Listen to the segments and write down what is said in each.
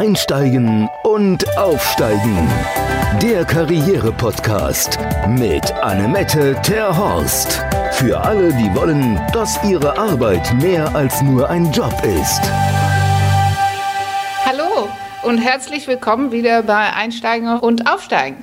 Einsteigen und Aufsteigen. Der Karriere-Podcast mit Annemette Terhorst. Für alle, die wollen, dass ihre Arbeit mehr als nur ein Job ist. Hallo und herzlich willkommen wieder bei Einsteigen und Aufsteigen.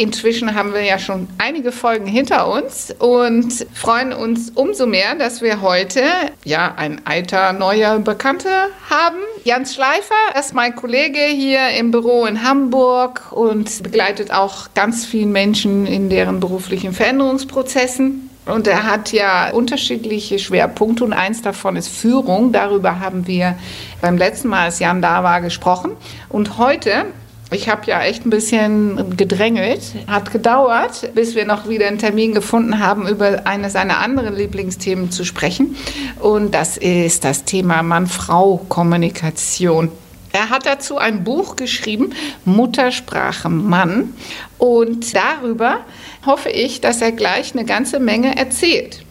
Inzwischen haben wir ja schon einige Folgen hinter uns und freuen uns umso mehr, dass wir heute ja ein alter neuer Bekannter haben. Jans Schleifer ist mein Kollege hier im Büro in Hamburg und begleitet auch ganz viele Menschen in deren beruflichen Veränderungsprozessen. Und er hat ja unterschiedliche Schwerpunkte und eins davon ist Führung. Darüber haben wir beim letzten Mal, als Jan da war, gesprochen. Und heute ich habe ja echt ein bisschen gedrängelt, hat gedauert, bis wir noch wieder einen Termin gefunden haben, über eines seiner anderen Lieblingsthemen zu sprechen. Und das ist das Thema Mann-Frau-Kommunikation. Er hat dazu ein Buch geschrieben, Muttersprache Mann. Und darüber hoffe ich, dass er gleich eine ganze Menge erzählt.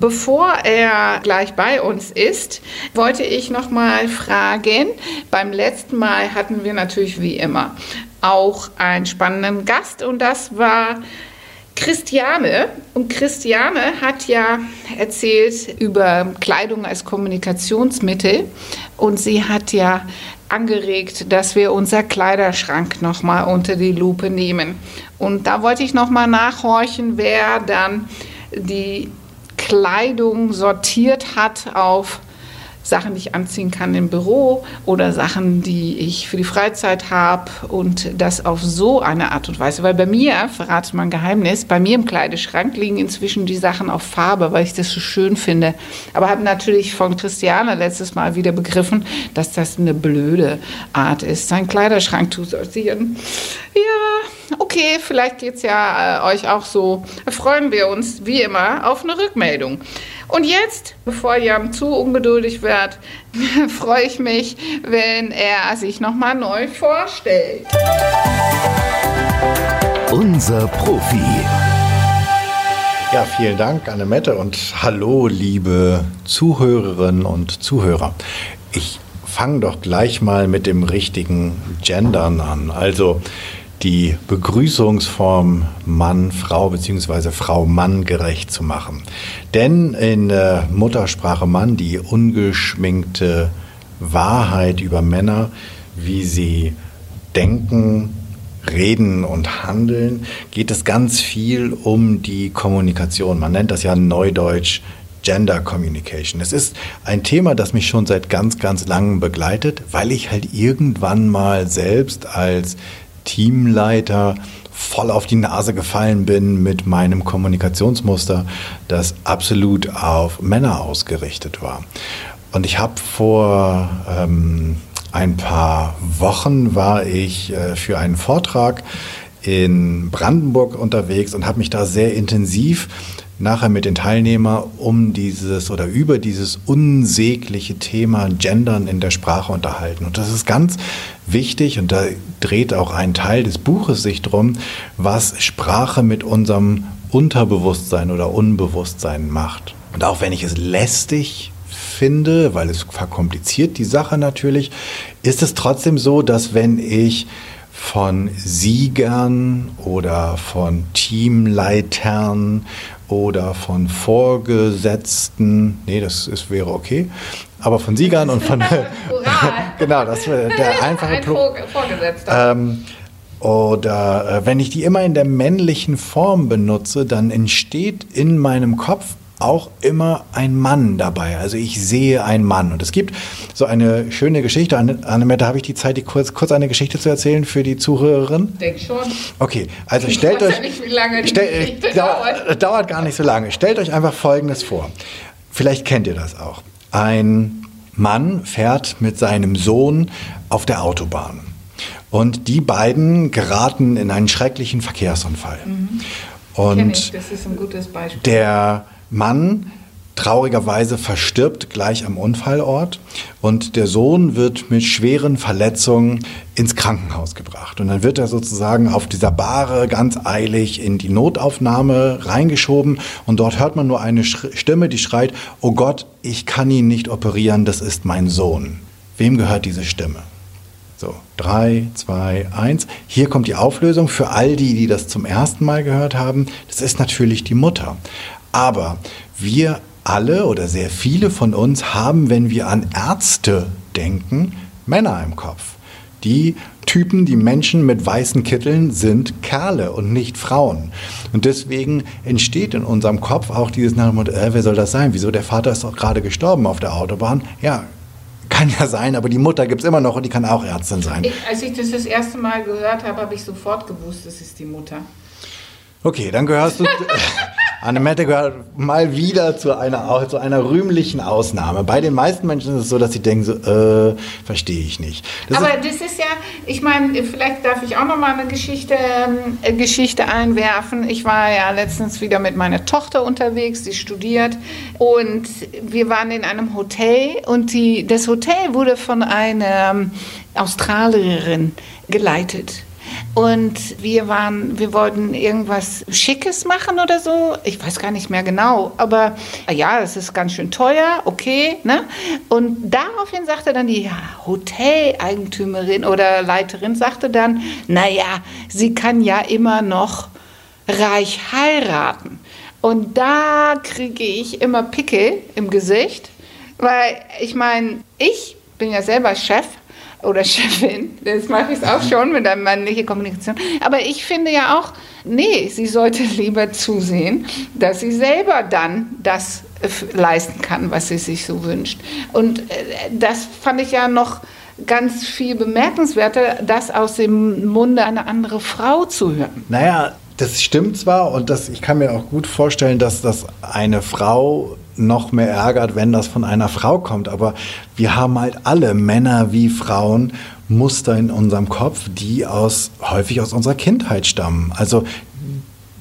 Bevor er gleich bei uns ist, wollte ich noch mal fragen. Beim letzten Mal hatten wir natürlich wie immer auch einen spannenden Gast und das war Christiane. Und Christiane hat ja erzählt über Kleidung als Kommunikationsmittel und sie hat ja angeregt, dass wir unser Kleiderschrank noch mal unter die Lupe nehmen. Und da wollte ich noch mal nachhorchen, wer dann die Kleidung sortiert hat auf Sachen, die ich anziehen kann im Büro oder Sachen, die ich für die Freizeit habe und das auf so eine Art und Weise. Weil bei mir, verrate mal ein Geheimnis, bei mir im Kleideschrank liegen inzwischen die Sachen auf Farbe, weil ich das so schön finde. Aber habe natürlich von Christiane letztes Mal wieder begriffen, dass das eine blöde Art ist, seinen Kleiderschrank zu sortieren. Ja, okay, vielleicht geht es ja äh, euch auch so. Freuen wir uns wie immer auf eine Rückmeldung. Und jetzt, bevor Jan zu ungeduldig wird, freue ich mich, wenn er sich nochmal neu vorstellt. Unser Profi. Ja, vielen Dank, Annemette, und hallo, liebe Zuhörerinnen und Zuhörer. Ich fange doch gleich mal mit dem richtigen Gendern an. Also, die Begrüßungsform Mann-Frau bzw. Frau-Mann gerecht zu machen. Denn in der Muttersprache Mann die ungeschminkte Wahrheit über Männer, wie sie denken, reden und handeln, geht es ganz viel um die Kommunikation. Man nennt das ja neudeutsch Gender Communication. Es ist ein Thema, das mich schon seit ganz, ganz langem begleitet, weil ich halt irgendwann mal selbst als Teamleiter voll auf die Nase gefallen bin mit meinem Kommunikationsmuster, das absolut auf Männer ausgerichtet war. Und ich habe vor ähm, ein paar Wochen war ich äh, für einen Vortrag in Brandenburg unterwegs und habe mich da sehr intensiv nachher mit den Teilnehmern um dieses oder über dieses unsägliche Thema Gendern in der Sprache unterhalten. Und das ist ganz wichtig und da dreht auch ein Teil des Buches sich drum, was Sprache mit unserem Unterbewusstsein oder Unbewusstsein macht. Und auch wenn ich es lästig finde, weil es verkompliziert die Sache natürlich, ist es trotzdem so, dass wenn ich von Siegern oder von Teamleitern oder von Vorgesetzten, nee, das ist, wäre okay, aber von Siegern und von, genau, das wäre der einfache Ein Vorgesetzter. Ähm, oder äh, wenn ich die immer in der männlichen Form benutze, dann entsteht in meinem Kopf auch immer ein Mann dabei. Also ich sehe einen Mann. Und es gibt so eine schöne Geschichte. Annemette, habe ich die Zeit, die kurz, kurz eine Geschichte zu erzählen für die Zuhörerin? Denk schon. Okay, also ich stellt euch. Nicht, wie lange die stell, dauert. Dauert gar nicht so lange. Stellt euch einfach Folgendes vor. Vielleicht kennt ihr das auch. Ein Mann fährt mit seinem Sohn auf der Autobahn. Und die beiden geraten in einen schrecklichen Verkehrsunfall. Mhm. Und das ist ein gutes Beispiel. Der Mann traurigerweise verstirbt gleich am Unfallort und der Sohn wird mit schweren Verletzungen ins Krankenhaus gebracht. Und dann wird er sozusagen auf dieser Bahre ganz eilig in die Notaufnahme reingeschoben und dort hört man nur eine Stimme, die schreit, oh Gott, ich kann ihn nicht operieren, das ist mein Sohn. Wem gehört diese Stimme? So, drei, zwei, eins. Hier kommt die Auflösung für all die, die das zum ersten Mal gehört haben. Das ist natürlich die Mutter. Aber wir alle oder sehr viele von uns haben, wenn wir an Ärzte denken, Männer im Kopf. Die Typen, die Menschen mit weißen Kitteln sind Kerle und nicht Frauen. Und deswegen entsteht in unserem Kopf auch dieses nach dem Motto, äh, wer soll das sein? Wieso? Der Vater ist doch gerade gestorben auf der Autobahn. Ja, kann ja sein, aber die Mutter gibt es immer noch und die kann auch Ärztin sein. Ich, als ich das das erste Mal gehört habe, habe ich sofort gewusst, es ist die Mutter. Okay, dann gehörst du. Annemette gehört mal wieder zu einer, zu einer rühmlichen Ausnahme. Bei den meisten Menschen ist es so, dass sie denken, so, äh, verstehe ich nicht. Das Aber ist, das ist ja, ich meine, vielleicht darf ich auch noch mal eine Geschichte, äh, Geschichte einwerfen. Ich war ja letztens wieder mit meiner Tochter unterwegs, die studiert und wir waren in einem Hotel und die, das Hotel wurde von einer Australierin geleitet. Und wir waren, wir wollten irgendwas Schickes machen oder so. Ich weiß gar nicht mehr genau. Aber ja, es ist ganz schön teuer, okay. Ne? Und daraufhin sagte dann die Hoteleigentümerin oder Leiterin, sagte dann, naja, sie kann ja immer noch reich heiraten. Und da kriege ich immer Pickel im Gesicht, weil ich meine, ich bin ja selber Chef oder Chefin. Das mache ich auch schon mit einer männlichen Kommunikation. Aber ich finde ja auch, nee, sie sollte lieber zusehen, dass sie selber dann das leisten kann, was sie sich so wünscht. Und äh, das fand ich ja noch ganz viel bemerkenswerter, das aus dem Munde einer anderen Frau zu hören. Naja, das stimmt zwar und das, ich kann mir auch gut vorstellen, dass das eine Frau noch mehr ärgert, wenn das von einer Frau kommt. Aber wir haben halt alle, Männer wie Frauen, Muster in unserem Kopf, die aus, häufig aus unserer Kindheit stammen. Also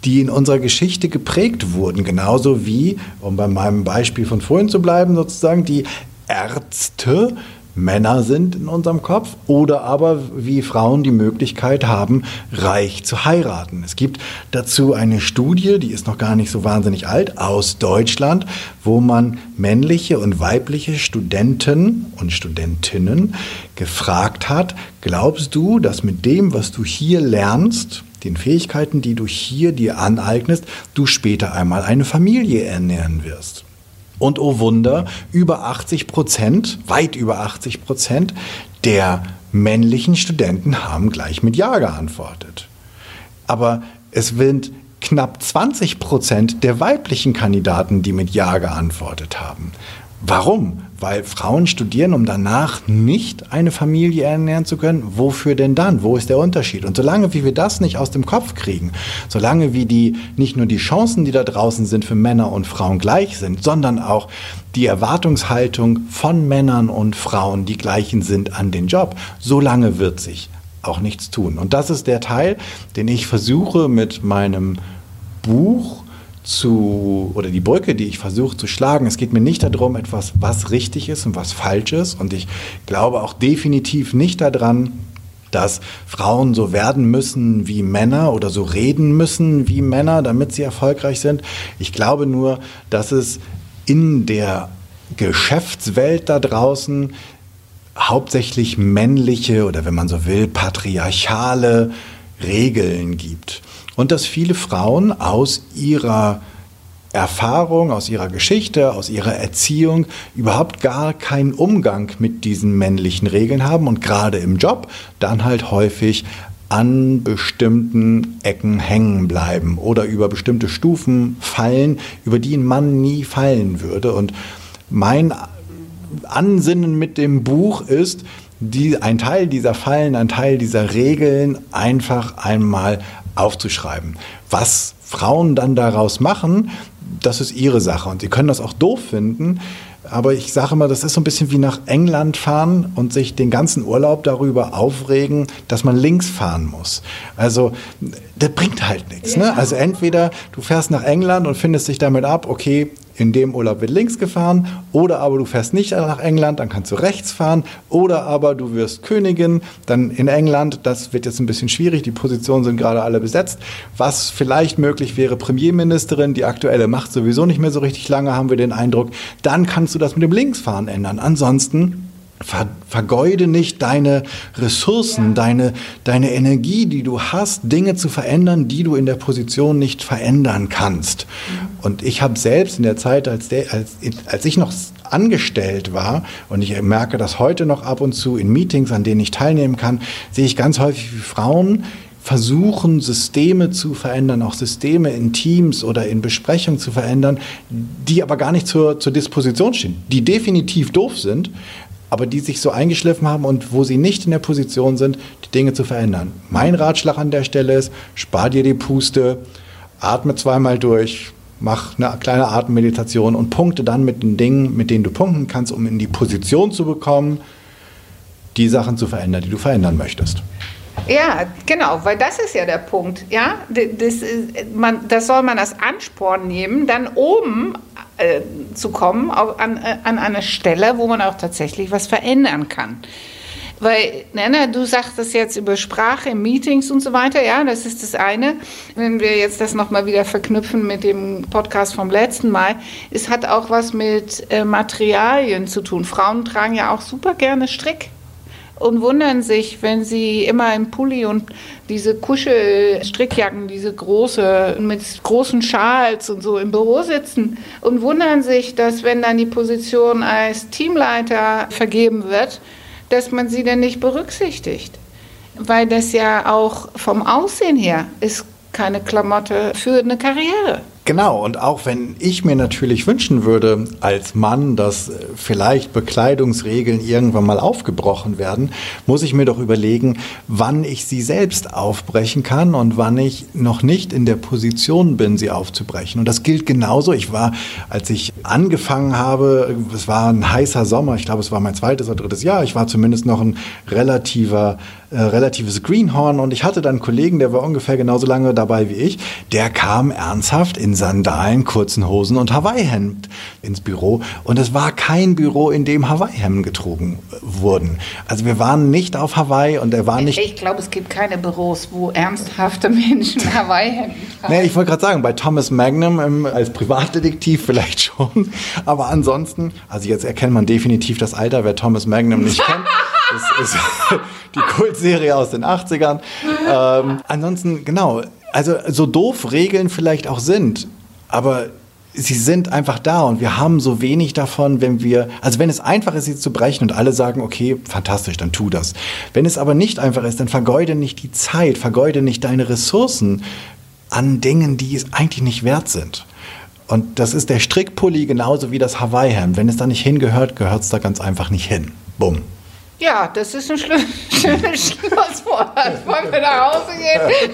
die in unserer Geschichte geprägt wurden. Genauso wie, um bei meinem Beispiel von vorhin zu bleiben, sozusagen die Ärzte Männer sind in unserem Kopf oder aber wie Frauen die Möglichkeit haben, reich zu heiraten. Es gibt dazu eine Studie, die ist noch gar nicht so wahnsinnig alt, aus Deutschland, wo man männliche und weibliche Studenten und Studentinnen gefragt hat, glaubst du, dass mit dem, was du hier lernst, den Fähigkeiten, die du hier dir aneignest, du später einmal eine Familie ernähren wirst? Und oh Wunder, über 80 Prozent, weit über 80 Prozent der männlichen Studenten haben gleich mit Ja geantwortet. Aber es sind knapp 20 Prozent der weiblichen Kandidaten, die mit Ja geantwortet haben. Warum? Weil Frauen studieren, um danach nicht eine Familie ernähren zu können. Wofür denn dann? Wo ist der Unterschied? Und solange wie wir das nicht aus dem Kopf kriegen, solange wie die nicht nur die Chancen, die da draußen sind für Männer und Frauen gleich sind, sondern auch die Erwartungshaltung von Männern und Frauen die gleichen sind an den Job, solange wird sich auch nichts tun. Und das ist der Teil, den ich versuche mit meinem Buch zu, oder die Brücke, die ich versuche zu schlagen, es geht mir nicht darum, etwas, was richtig ist und was falsch ist. Und ich glaube auch definitiv nicht daran, dass Frauen so werden müssen wie Männer oder so reden müssen wie Männer, damit sie erfolgreich sind. Ich glaube nur, dass es in der Geschäftswelt da draußen hauptsächlich männliche oder wenn man so will, patriarchale Regeln gibt und dass viele Frauen aus ihrer Erfahrung, aus ihrer Geschichte, aus ihrer Erziehung überhaupt gar keinen Umgang mit diesen männlichen Regeln haben und gerade im Job dann halt häufig an bestimmten Ecken hängen bleiben oder über bestimmte Stufen fallen, über die ein Mann nie fallen würde. Und mein Ansinnen mit dem Buch ist, die, ein Teil dieser Fallen, ein Teil dieser Regeln einfach einmal aufzuschreiben. Was Frauen dann daraus machen, das ist ihre Sache. Und sie können das auch doof finden. Aber ich sage immer, das ist so ein bisschen wie nach England fahren und sich den ganzen Urlaub darüber aufregen, dass man links fahren muss. Also, das bringt halt nichts. Ne? Also, entweder du fährst nach England und findest dich damit ab, okay, in dem Urlaub wird links gefahren, oder aber du fährst nicht nach England, dann kannst du rechts fahren, oder aber du wirst Königin, dann in England, das wird jetzt ein bisschen schwierig, die Positionen sind gerade alle besetzt. Was vielleicht möglich wäre, Premierministerin, die aktuelle macht sowieso nicht mehr so richtig lange, haben wir den Eindruck, dann kannst du das mit dem Linksfahren ändern. Ansonsten ver, vergeude nicht deine Ressourcen, ja. deine, deine Energie, die du hast, Dinge zu verändern, die du in der Position nicht verändern kannst. Mhm. Und ich habe selbst in der Zeit, als, der, als, als ich noch angestellt war, und ich merke das heute noch ab und zu in Meetings, an denen ich teilnehmen kann, sehe ich ganz häufig, wie Frauen versuchen, Systeme zu verändern, auch Systeme in Teams oder in Besprechungen zu verändern, die aber gar nicht zur, zur Disposition stehen, die definitiv doof sind, aber die sich so eingeschliffen haben und wo sie nicht in der Position sind, die Dinge zu verändern. Mein Ratschlag an der Stelle ist, spar dir die Puste, atme zweimal durch, mach eine kleine Atemmeditation und punkte dann mit den Dingen, mit denen du punkten kannst, um in die Position zu bekommen, die Sachen zu verändern, die du verändern möchtest. Ja, genau, weil das ist ja der Punkt. Ja, das, ist, man, das soll man als Ansporn nehmen, dann oben äh, zu kommen an, äh, an eine Stelle, wo man auch tatsächlich was verändern kann. Weil, Nena, du sagtest jetzt über Sprache, Meetings und so weiter, ja, das ist das eine. Wenn wir jetzt das nochmal wieder verknüpfen mit dem Podcast vom letzten Mal, es hat auch was mit äh, Materialien zu tun. Frauen tragen ja auch super gerne Strick und wundern sich, wenn sie immer im Pulli und diese Kuschelstrickjacken, diese große, mit großen Schals und so im Büro sitzen und wundern sich, dass wenn dann die Position als Teamleiter vergeben wird, dass man sie denn nicht berücksichtigt. Weil das ja auch vom Aussehen her ist keine Klamotte für eine Karriere. Genau, und auch wenn ich mir natürlich wünschen würde als Mann, dass vielleicht Bekleidungsregeln irgendwann mal aufgebrochen werden, muss ich mir doch überlegen, wann ich sie selbst aufbrechen kann und wann ich noch nicht in der Position bin, sie aufzubrechen. Und das gilt genauso. Ich war, als ich angefangen habe, es war ein heißer Sommer, ich glaube, es war mein zweites oder drittes Jahr, ich war zumindest noch ein relativer äh, relatives Greenhorn und ich hatte dann einen Kollegen, der war ungefähr genauso lange dabei wie ich, der kam ernsthaft in Sandalen, kurzen Hosen und Hawaii-Hemd ins Büro und es war kein Büro, in dem Hawaii-Hemden getrogen wurden. Also wir waren nicht auf Hawaii und er war nicht... Ich glaube, es gibt keine Büros, wo ernsthafte Menschen Hawaii-Hemden tragen. Nee, ich wollte gerade sagen, bei Thomas Magnum im, als Privatdetektiv vielleicht schon, aber ansonsten, also jetzt erkennt man definitiv das Alter, wer Thomas Magnum nicht kennt. Das ist die Kultserie aus den 80ern. Ähm, ansonsten, genau, also so doof Regeln vielleicht auch sind, aber sie sind einfach da und wir haben so wenig davon, wenn wir, also wenn es einfach ist, sie zu brechen und alle sagen, okay, fantastisch, dann tu das. Wenn es aber nicht einfach ist, dann vergeude nicht die Zeit, vergeude nicht deine Ressourcen an Dingen, die es eigentlich nicht wert sind. Und das ist der Strickpulli genauso wie das Hawaii-Hemd. Wenn es da nicht hingehört, gehört es da ganz einfach nicht hin. Bumm. Ja, das ist ein schönes Schlusswort. Wollen wir nach Hause gehen?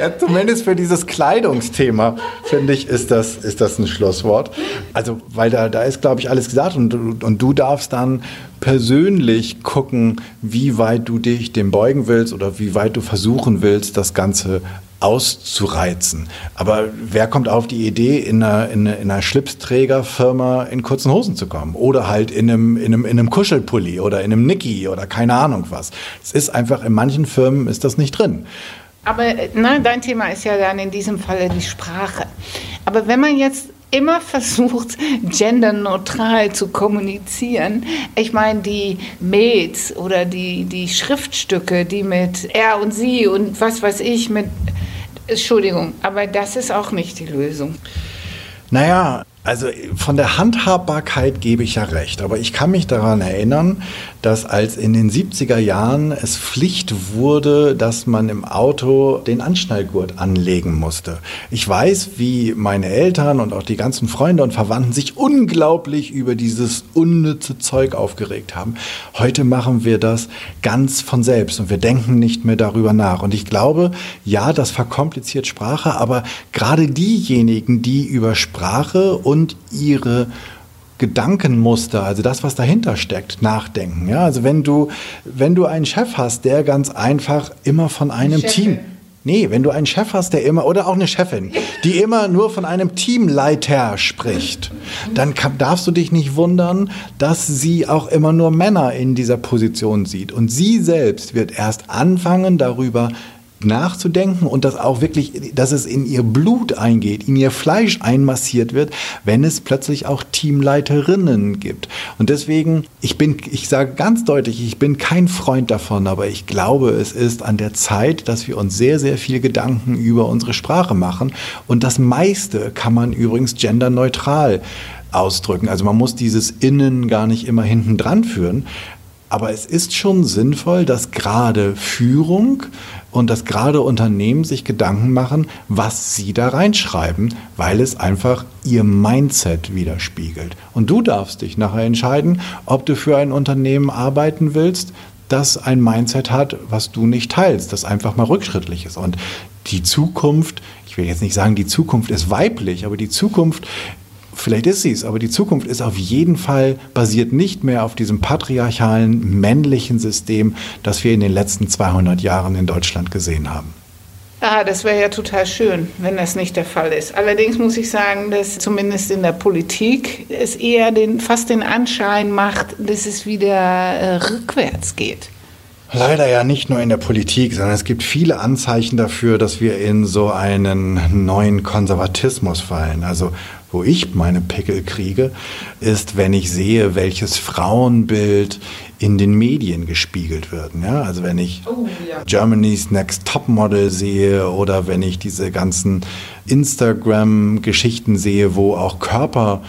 Ja, zumindest für dieses Kleidungsthema, finde ich, ist das, ist das ein Schlusswort. Also, weil da, da ist, glaube ich, alles gesagt und, und du darfst dann persönlich gucken, wie weit du dich dem beugen willst oder wie weit du versuchen willst, das Ganze auszureizen. Aber wer kommt auf die Idee, in einer, in einer Schlipsträgerfirma in kurzen Hosen zu kommen? Oder halt in einem, in einem, in einem Kuschelpulli oder in einem Nicky oder keine Ahnung was. Es ist einfach, in manchen Firmen ist das nicht drin. Aber na, dein Thema ist ja dann in diesem Falle die Sprache. Aber wenn man jetzt immer versucht, genderneutral zu kommunizieren. Ich meine, die Mails oder die, die Schriftstücke, die mit er und sie und was weiß ich mit Entschuldigung, aber das ist auch nicht die Lösung. Naja, also von der Handhabbarkeit gebe ich ja recht, aber ich kann mich daran erinnern, dass als in den 70er Jahren es Pflicht wurde, dass man im Auto den Anschnallgurt anlegen musste. Ich weiß, wie meine Eltern und auch die ganzen Freunde und Verwandten sich unglaublich über dieses unnütze Zeug aufgeregt haben. Heute machen wir das ganz von selbst und wir denken nicht mehr darüber nach. Und ich glaube, ja, das verkompliziert Sprache, aber gerade diejenigen, die über Sprache und ihre Gedankenmuster, also das, was dahinter steckt, nachdenken. Ja, also wenn du, wenn du einen Chef hast, der ganz einfach immer von einem Team, Nee, wenn du einen Chef hast, der immer, oder auch eine Chefin, die immer nur von einem Teamleiter spricht, dann kann, darfst du dich nicht wundern, dass sie auch immer nur Männer in dieser Position sieht. Und sie selbst wird erst anfangen, darüber nachzudenken und das auch wirklich, dass es in ihr Blut eingeht, in ihr Fleisch einmassiert wird, wenn es plötzlich auch Teamleiterinnen gibt. Und deswegen, ich bin, ich sage ganz deutlich, ich bin kein Freund davon, aber ich glaube, es ist an der Zeit, dass wir uns sehr, sehr viel Gedanken über unsere Sprache machen. Und das meiste kann man übrigens genderneutral ausdrücken. Also man muss dieses Innen gar nicht immer hinten dran führen. Aber es ist schon sinnvoll, dass gerade Führung und dass gerade Unternehmen sich Gedanken machen, was sie da reinschreiben, weil es einfach ihr Mindset widerspiegelt. Und du darfst dich nachher entscheiden, ob du für ein Unternehmen arbeiten willst, das ein Mindset hat, was du nicht teilst, das einfach mal rückschrittlich ist. Und die Zukunft, ich will jetzt nicht sagen, die Zukunft ist weiblich, aber die Zukunft Vielleicht ist sie es, aber die Zukunft ist auf jeden Fall basiert nicht mehr auf diesem patriarchalen männlichen System, das wir in den letzten 200 Jahren in Deutschland gesehen haben. Ah, das wäre ja total schön, wenn das nicht der Fall ist. Allerdings muss ich sagen, dass zumindest in der Politik es eher den, fast den Anschein macht, dass es wieder äh, rückwärts geht. Leider ja nicht nur in der Politik, sondern es gibt viele Anzeichen dafür, dass wir in so einen neuen Konservatismus fallen. Also wo ich meine Pickel kriege, ist, wenn ich sehe, welches Frauenbild in den Medien gespiegelt wird. Ja? Also wenn ich oh, ja. Germany's Next Top Model sehe oder wenn ich diese ganzen Instagram-Geschichten sehe, wo auch Körper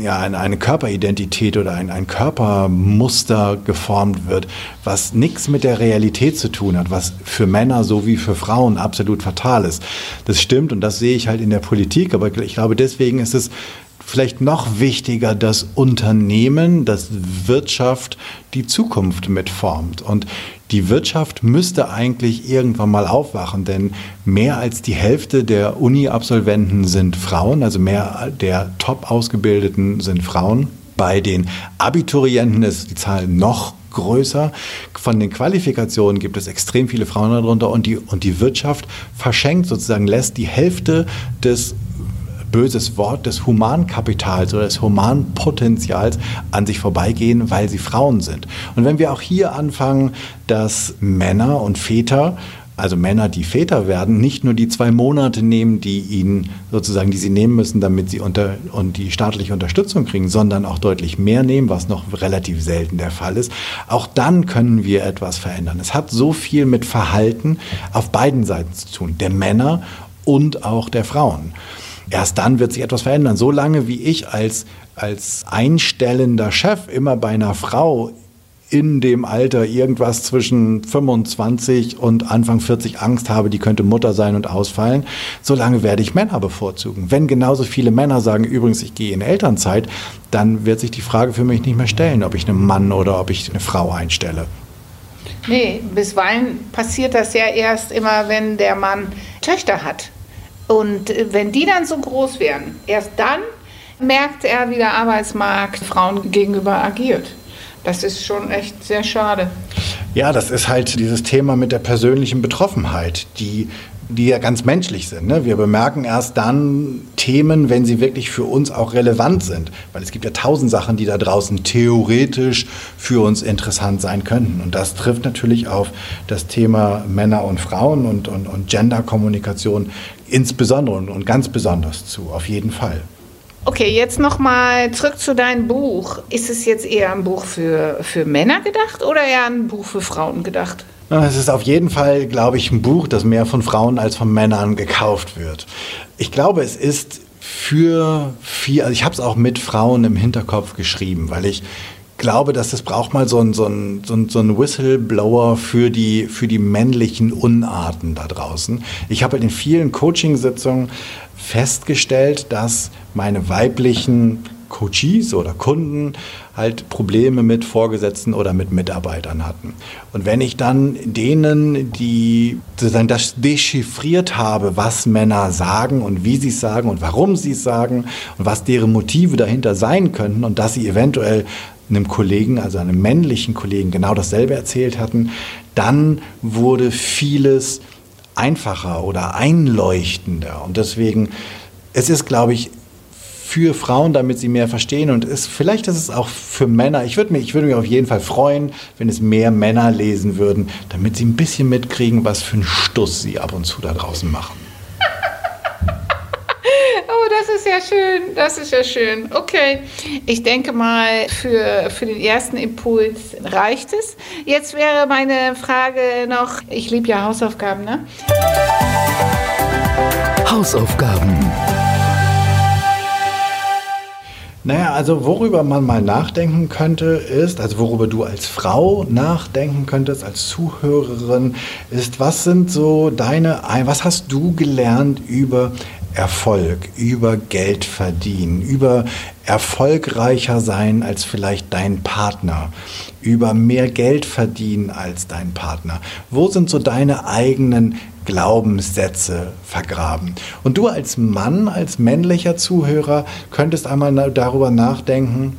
ja, eine Körperidentität oder ein, ein Körpermuster geformt wird, was nichts mit der Realität zu tun hat, was für Männer sowie für Frauen absolut fatal ist. Das stimmt und das sehe ich halt in der Politik, aber ich glaube, deswegen ist es vielleicht noch wichtiger, dass Unternehmen, dass Wirtschaft die Zukunft mitformt. Und die Wirtschaft müsste eigentlich irgendwann mal aufwachen, denn mehr als die Hälfte der Uni-Absolventen sind Frauen, also mehr der top ausgebildeten sind Frauen. Bei den Abiturienten ist die Zahl noch größer. Von den Qualifikationen gibt es extrem viele Frauen darunter und die, und die Wirtschaft verschenkt sozusagen, lässt die Hälfte des böses Wort des Humankapitals oder des Humanpotenzials an sich vorbeigehen, weil sie Frauen sind. Und wenn wir auch hier anfangen, dass Männer und Väter also Männer, die Väter werden, nicht nur die zwei Monate nehmen, die ihnen sozusagen, die sie nehmen müssen, damit sie unter und die staatliche Unterstützung kriegen, sondern auch deutlich mehr nehmen, was noch relativ selten der Fall ist. Auch dann können wir etwas verändern. Es hat so viel mit Verhalten auf beiden Seiten zu tun, der Männer und auch der Frauen. Erst dann wird sich etwas verändern. So lange wie ich als, als einstellender Chef immer bei einer Frau in dem Alter irgendwas zwischen 25 und Anfang 40 Angst habe, die könnte Mutter sein und ausfallen, solange werde ich Männer bevorzugen. Wenn genauso viele Männer sagen, übrigens, ich gehe in Elternzeit, dann wird sich die Frage für mich nicht mehr stellen, ob ich einen Mann oder ob ich eine Frau einstelle. Nee, bisweilen passiert das ja erst immer, wenn der Mann Töchter hat. Und äh, wenn die dann so groß werden, erst dann merkt er, wie der Arbeitsmarkt Frauen gegenüber agiert. Das ist schon echt sehr schade. Ja, das ist halt dieses Thema mit der persönlichen Betroffenheit, die die ja ganz menschlich sind. Ne? Wir bemerken erst dann Themen, wenn sie wirklich für uns auch relevant sind. Weil es gibt ja tausend Sachen, die da draußen theoretisch für uns interessant sein könnten. Und das trifft natürlich auf das Thema Männer und Frauen und, und, und Genderkommunikation insbesondere und ganz besonders zu, auf jeden Fall. Okay, jetzt nochmal zurück zu deinem Buch. Ist es jetzt eher ein Buch für, für Männer gedacht oder eher ein Buch für Frauen gedacht? Es ist auf jeden Fall, glaube ich, ein Buch, das mehr von Frauen als von Männern gekauft wird. Ich glaube, es ist für viel, also ich habe es auch mit Frauen im Hinterkopf geschrieben, weil ich glaube, dass es braucht mal so ein, so ein, so ein, so ein Whistleblower für die, für die männlichen Unarten da draußen. Ich habe in vielen Coachingsitzungen festgestellt, dass meine weiblichen Coaches oder Kunden halt Probleme mit Vorgesetzten oder mit Mitarbeitern hatten. Und wenn ich dann denen, die sozusagen das dechiffriert habe, was Männer sagen und wie sie es sagen und warum sie es sagen und was deren Motive dahinter sein könnten und dass sie eventuell einem Kollegen, also einem männlichen Kollegen, genau dasselbe erzählt hatten, dann wurde vieles einfacher oder einleuchtender. Und deswegen, es ist, glaube ich, für Frauen, damit sie mehr verstehen und ist, vielleicht ist es auch für Männer. Ich würde mich, ich würde mich auf jeden Fall freuen, wenn es mehr Männer lesen würden, damit sie ein bisschen mitkriegen, was für einen Stuss sie ab und zu da draußen machen. Oh, das ist ja schön, das ist ja schön. Okay, ich denke mal, für, für den ersten Impuls reicht es. Jetzt wäre meine Frage noch, ich liebe ja Hausaufgaben, ne? Hausaufgaben. Naja, also worüber man mal nachdenken könnte, ist, also worüber du als Frau nachdenken könntest, als Zuhörerin, ist, was sind so deine, was hast du gelernt über Erfolg, über Geld verdienen, über erfolgreicher sein als vielleicht dein Partner, über mehr Geld verdienen als dein Partner? Wo sind so deine eigenen Glaubenssätze vergraben? Und du als Mann, als männlicher Zuhörer könntest einmal darüber nachdenken,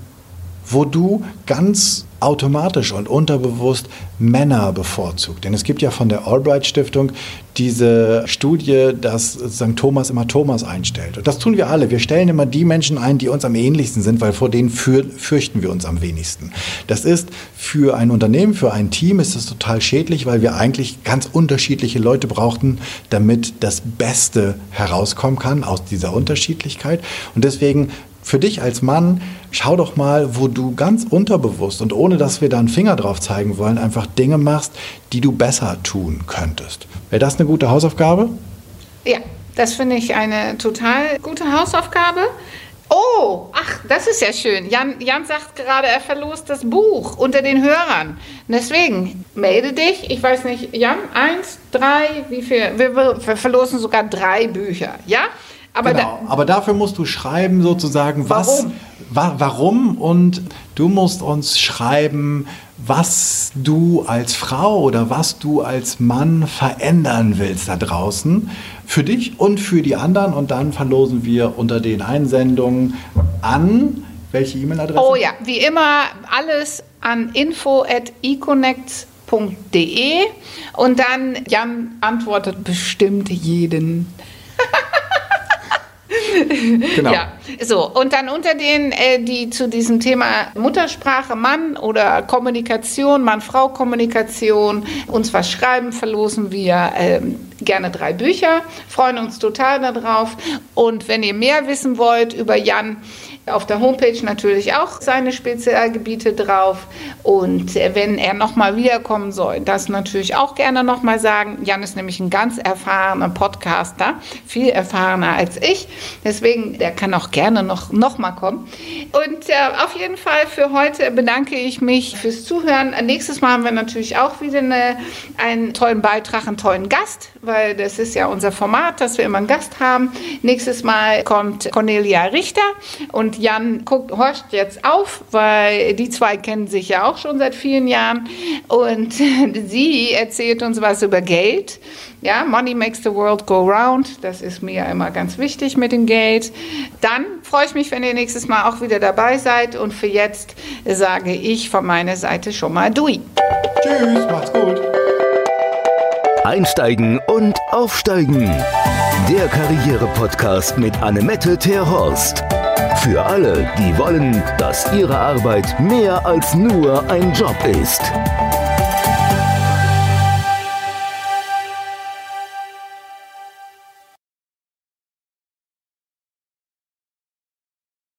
wo du ganz automatisch und unterbewusst Männer bevorzugt. Denn es gibt ja von der Albright Stiftung diese Studie, dass St. Thomas immer Thomas einstellt. Und das tun wir alle. Wir stellen immer die Menschen ein, die uns am ähnlichsten sind, weil vor denen für, fürchten wir uns am wenigsten. Das ist für ein Unternehmen, für ein Team ist das total schädlich, weil wir eigentlich ganz unterschiedliche Leute brauchten, damit das Beste herauskommen kann aus dieser Unterschiedlichkeit. Und deswegen für dich als Mann, schau doch mal, wo du ganz unterbewusst und ohne dass wir da einen Finger drauf zeigen wollen, einfach Dinge machst, die du besser tun könntest. Wäre das eine gute Hausaufgabe? Ja, das finde ich eine total gute Hausaufgabe. Oh, ach, das ist ja schön. Jan, Jan sagt gerade, er verlost das Buch unter den Hörern. Deswegen, melde dich. Ich weiß nicht, Jan, eins, drei, wie viel? Wir, wir verlosen sogar drei Bücher, ja? Aber, genau. da, aber dafür musst du schreiben sozusagen, was, warum? Wa warum und du musst uns schreiben, was du als Frau oder was du als Mann verändern willst da draußen für dich und für die anderen und dann verlosen wir unter den Einsendungen an welche E-Mail-Adresse? Oh ja, wie immer alles an info@econnect.de und dann Jan antwortet bestimmt jeden. genau. Ja, so. Und dann unter denen, äh, die zu diesem Thema Muttersprache Mann oder Kommunikation, Mann-Frau-Kommunikation uns was schreiben, verlosen wir äh, gerne drei Bücher. Freuen uns total darauf. Und wenn ihr mehr wissen wollt über Jan, auf der Homepage natürlich auch seine Spezialgebiete drauf. Und wenn er nochmal wiederkommen soll, das natürlich auch gerne nochmal sagen. Jan ist nämlich ein ganz erfahrener Podcaster, viel erfahrener als ich. Deswegen, der kann auch gerne noch, noch mal kommen. Und äh, auf jeden Fall für heute bedanke ich mich fürs Zuhören. Nächstes Mal haben wir natürlich auch wieder eine, einen tollen Beitrag, einen tollen Gast, weil das ist ja unser Format, dass wir immer einen Gast haben. Nächstes Mal kommt Cornelia Richter und Jan guckt, horcht jetzt auf, weil die zwei kennen sich ja auch schon seit vielen Jahren und sie erzählt uns was über Geld. Ja, Money makes the world go round. Das ist mir immer ganz wichtig mit dem Geld. Dann freue ich mich, wenn ihr nächstes Mal auch wieder dabei seid. Und für jetzt sage ich von meiner Seite schon mal Dui. Tschüss, macht's gut. Einsteigen und aufsteigen. Der Karriere-Podcast mit Annemette Terhorst. Für alle, die wollen, dass ihre Arbeit mehr als nur ein Job ist.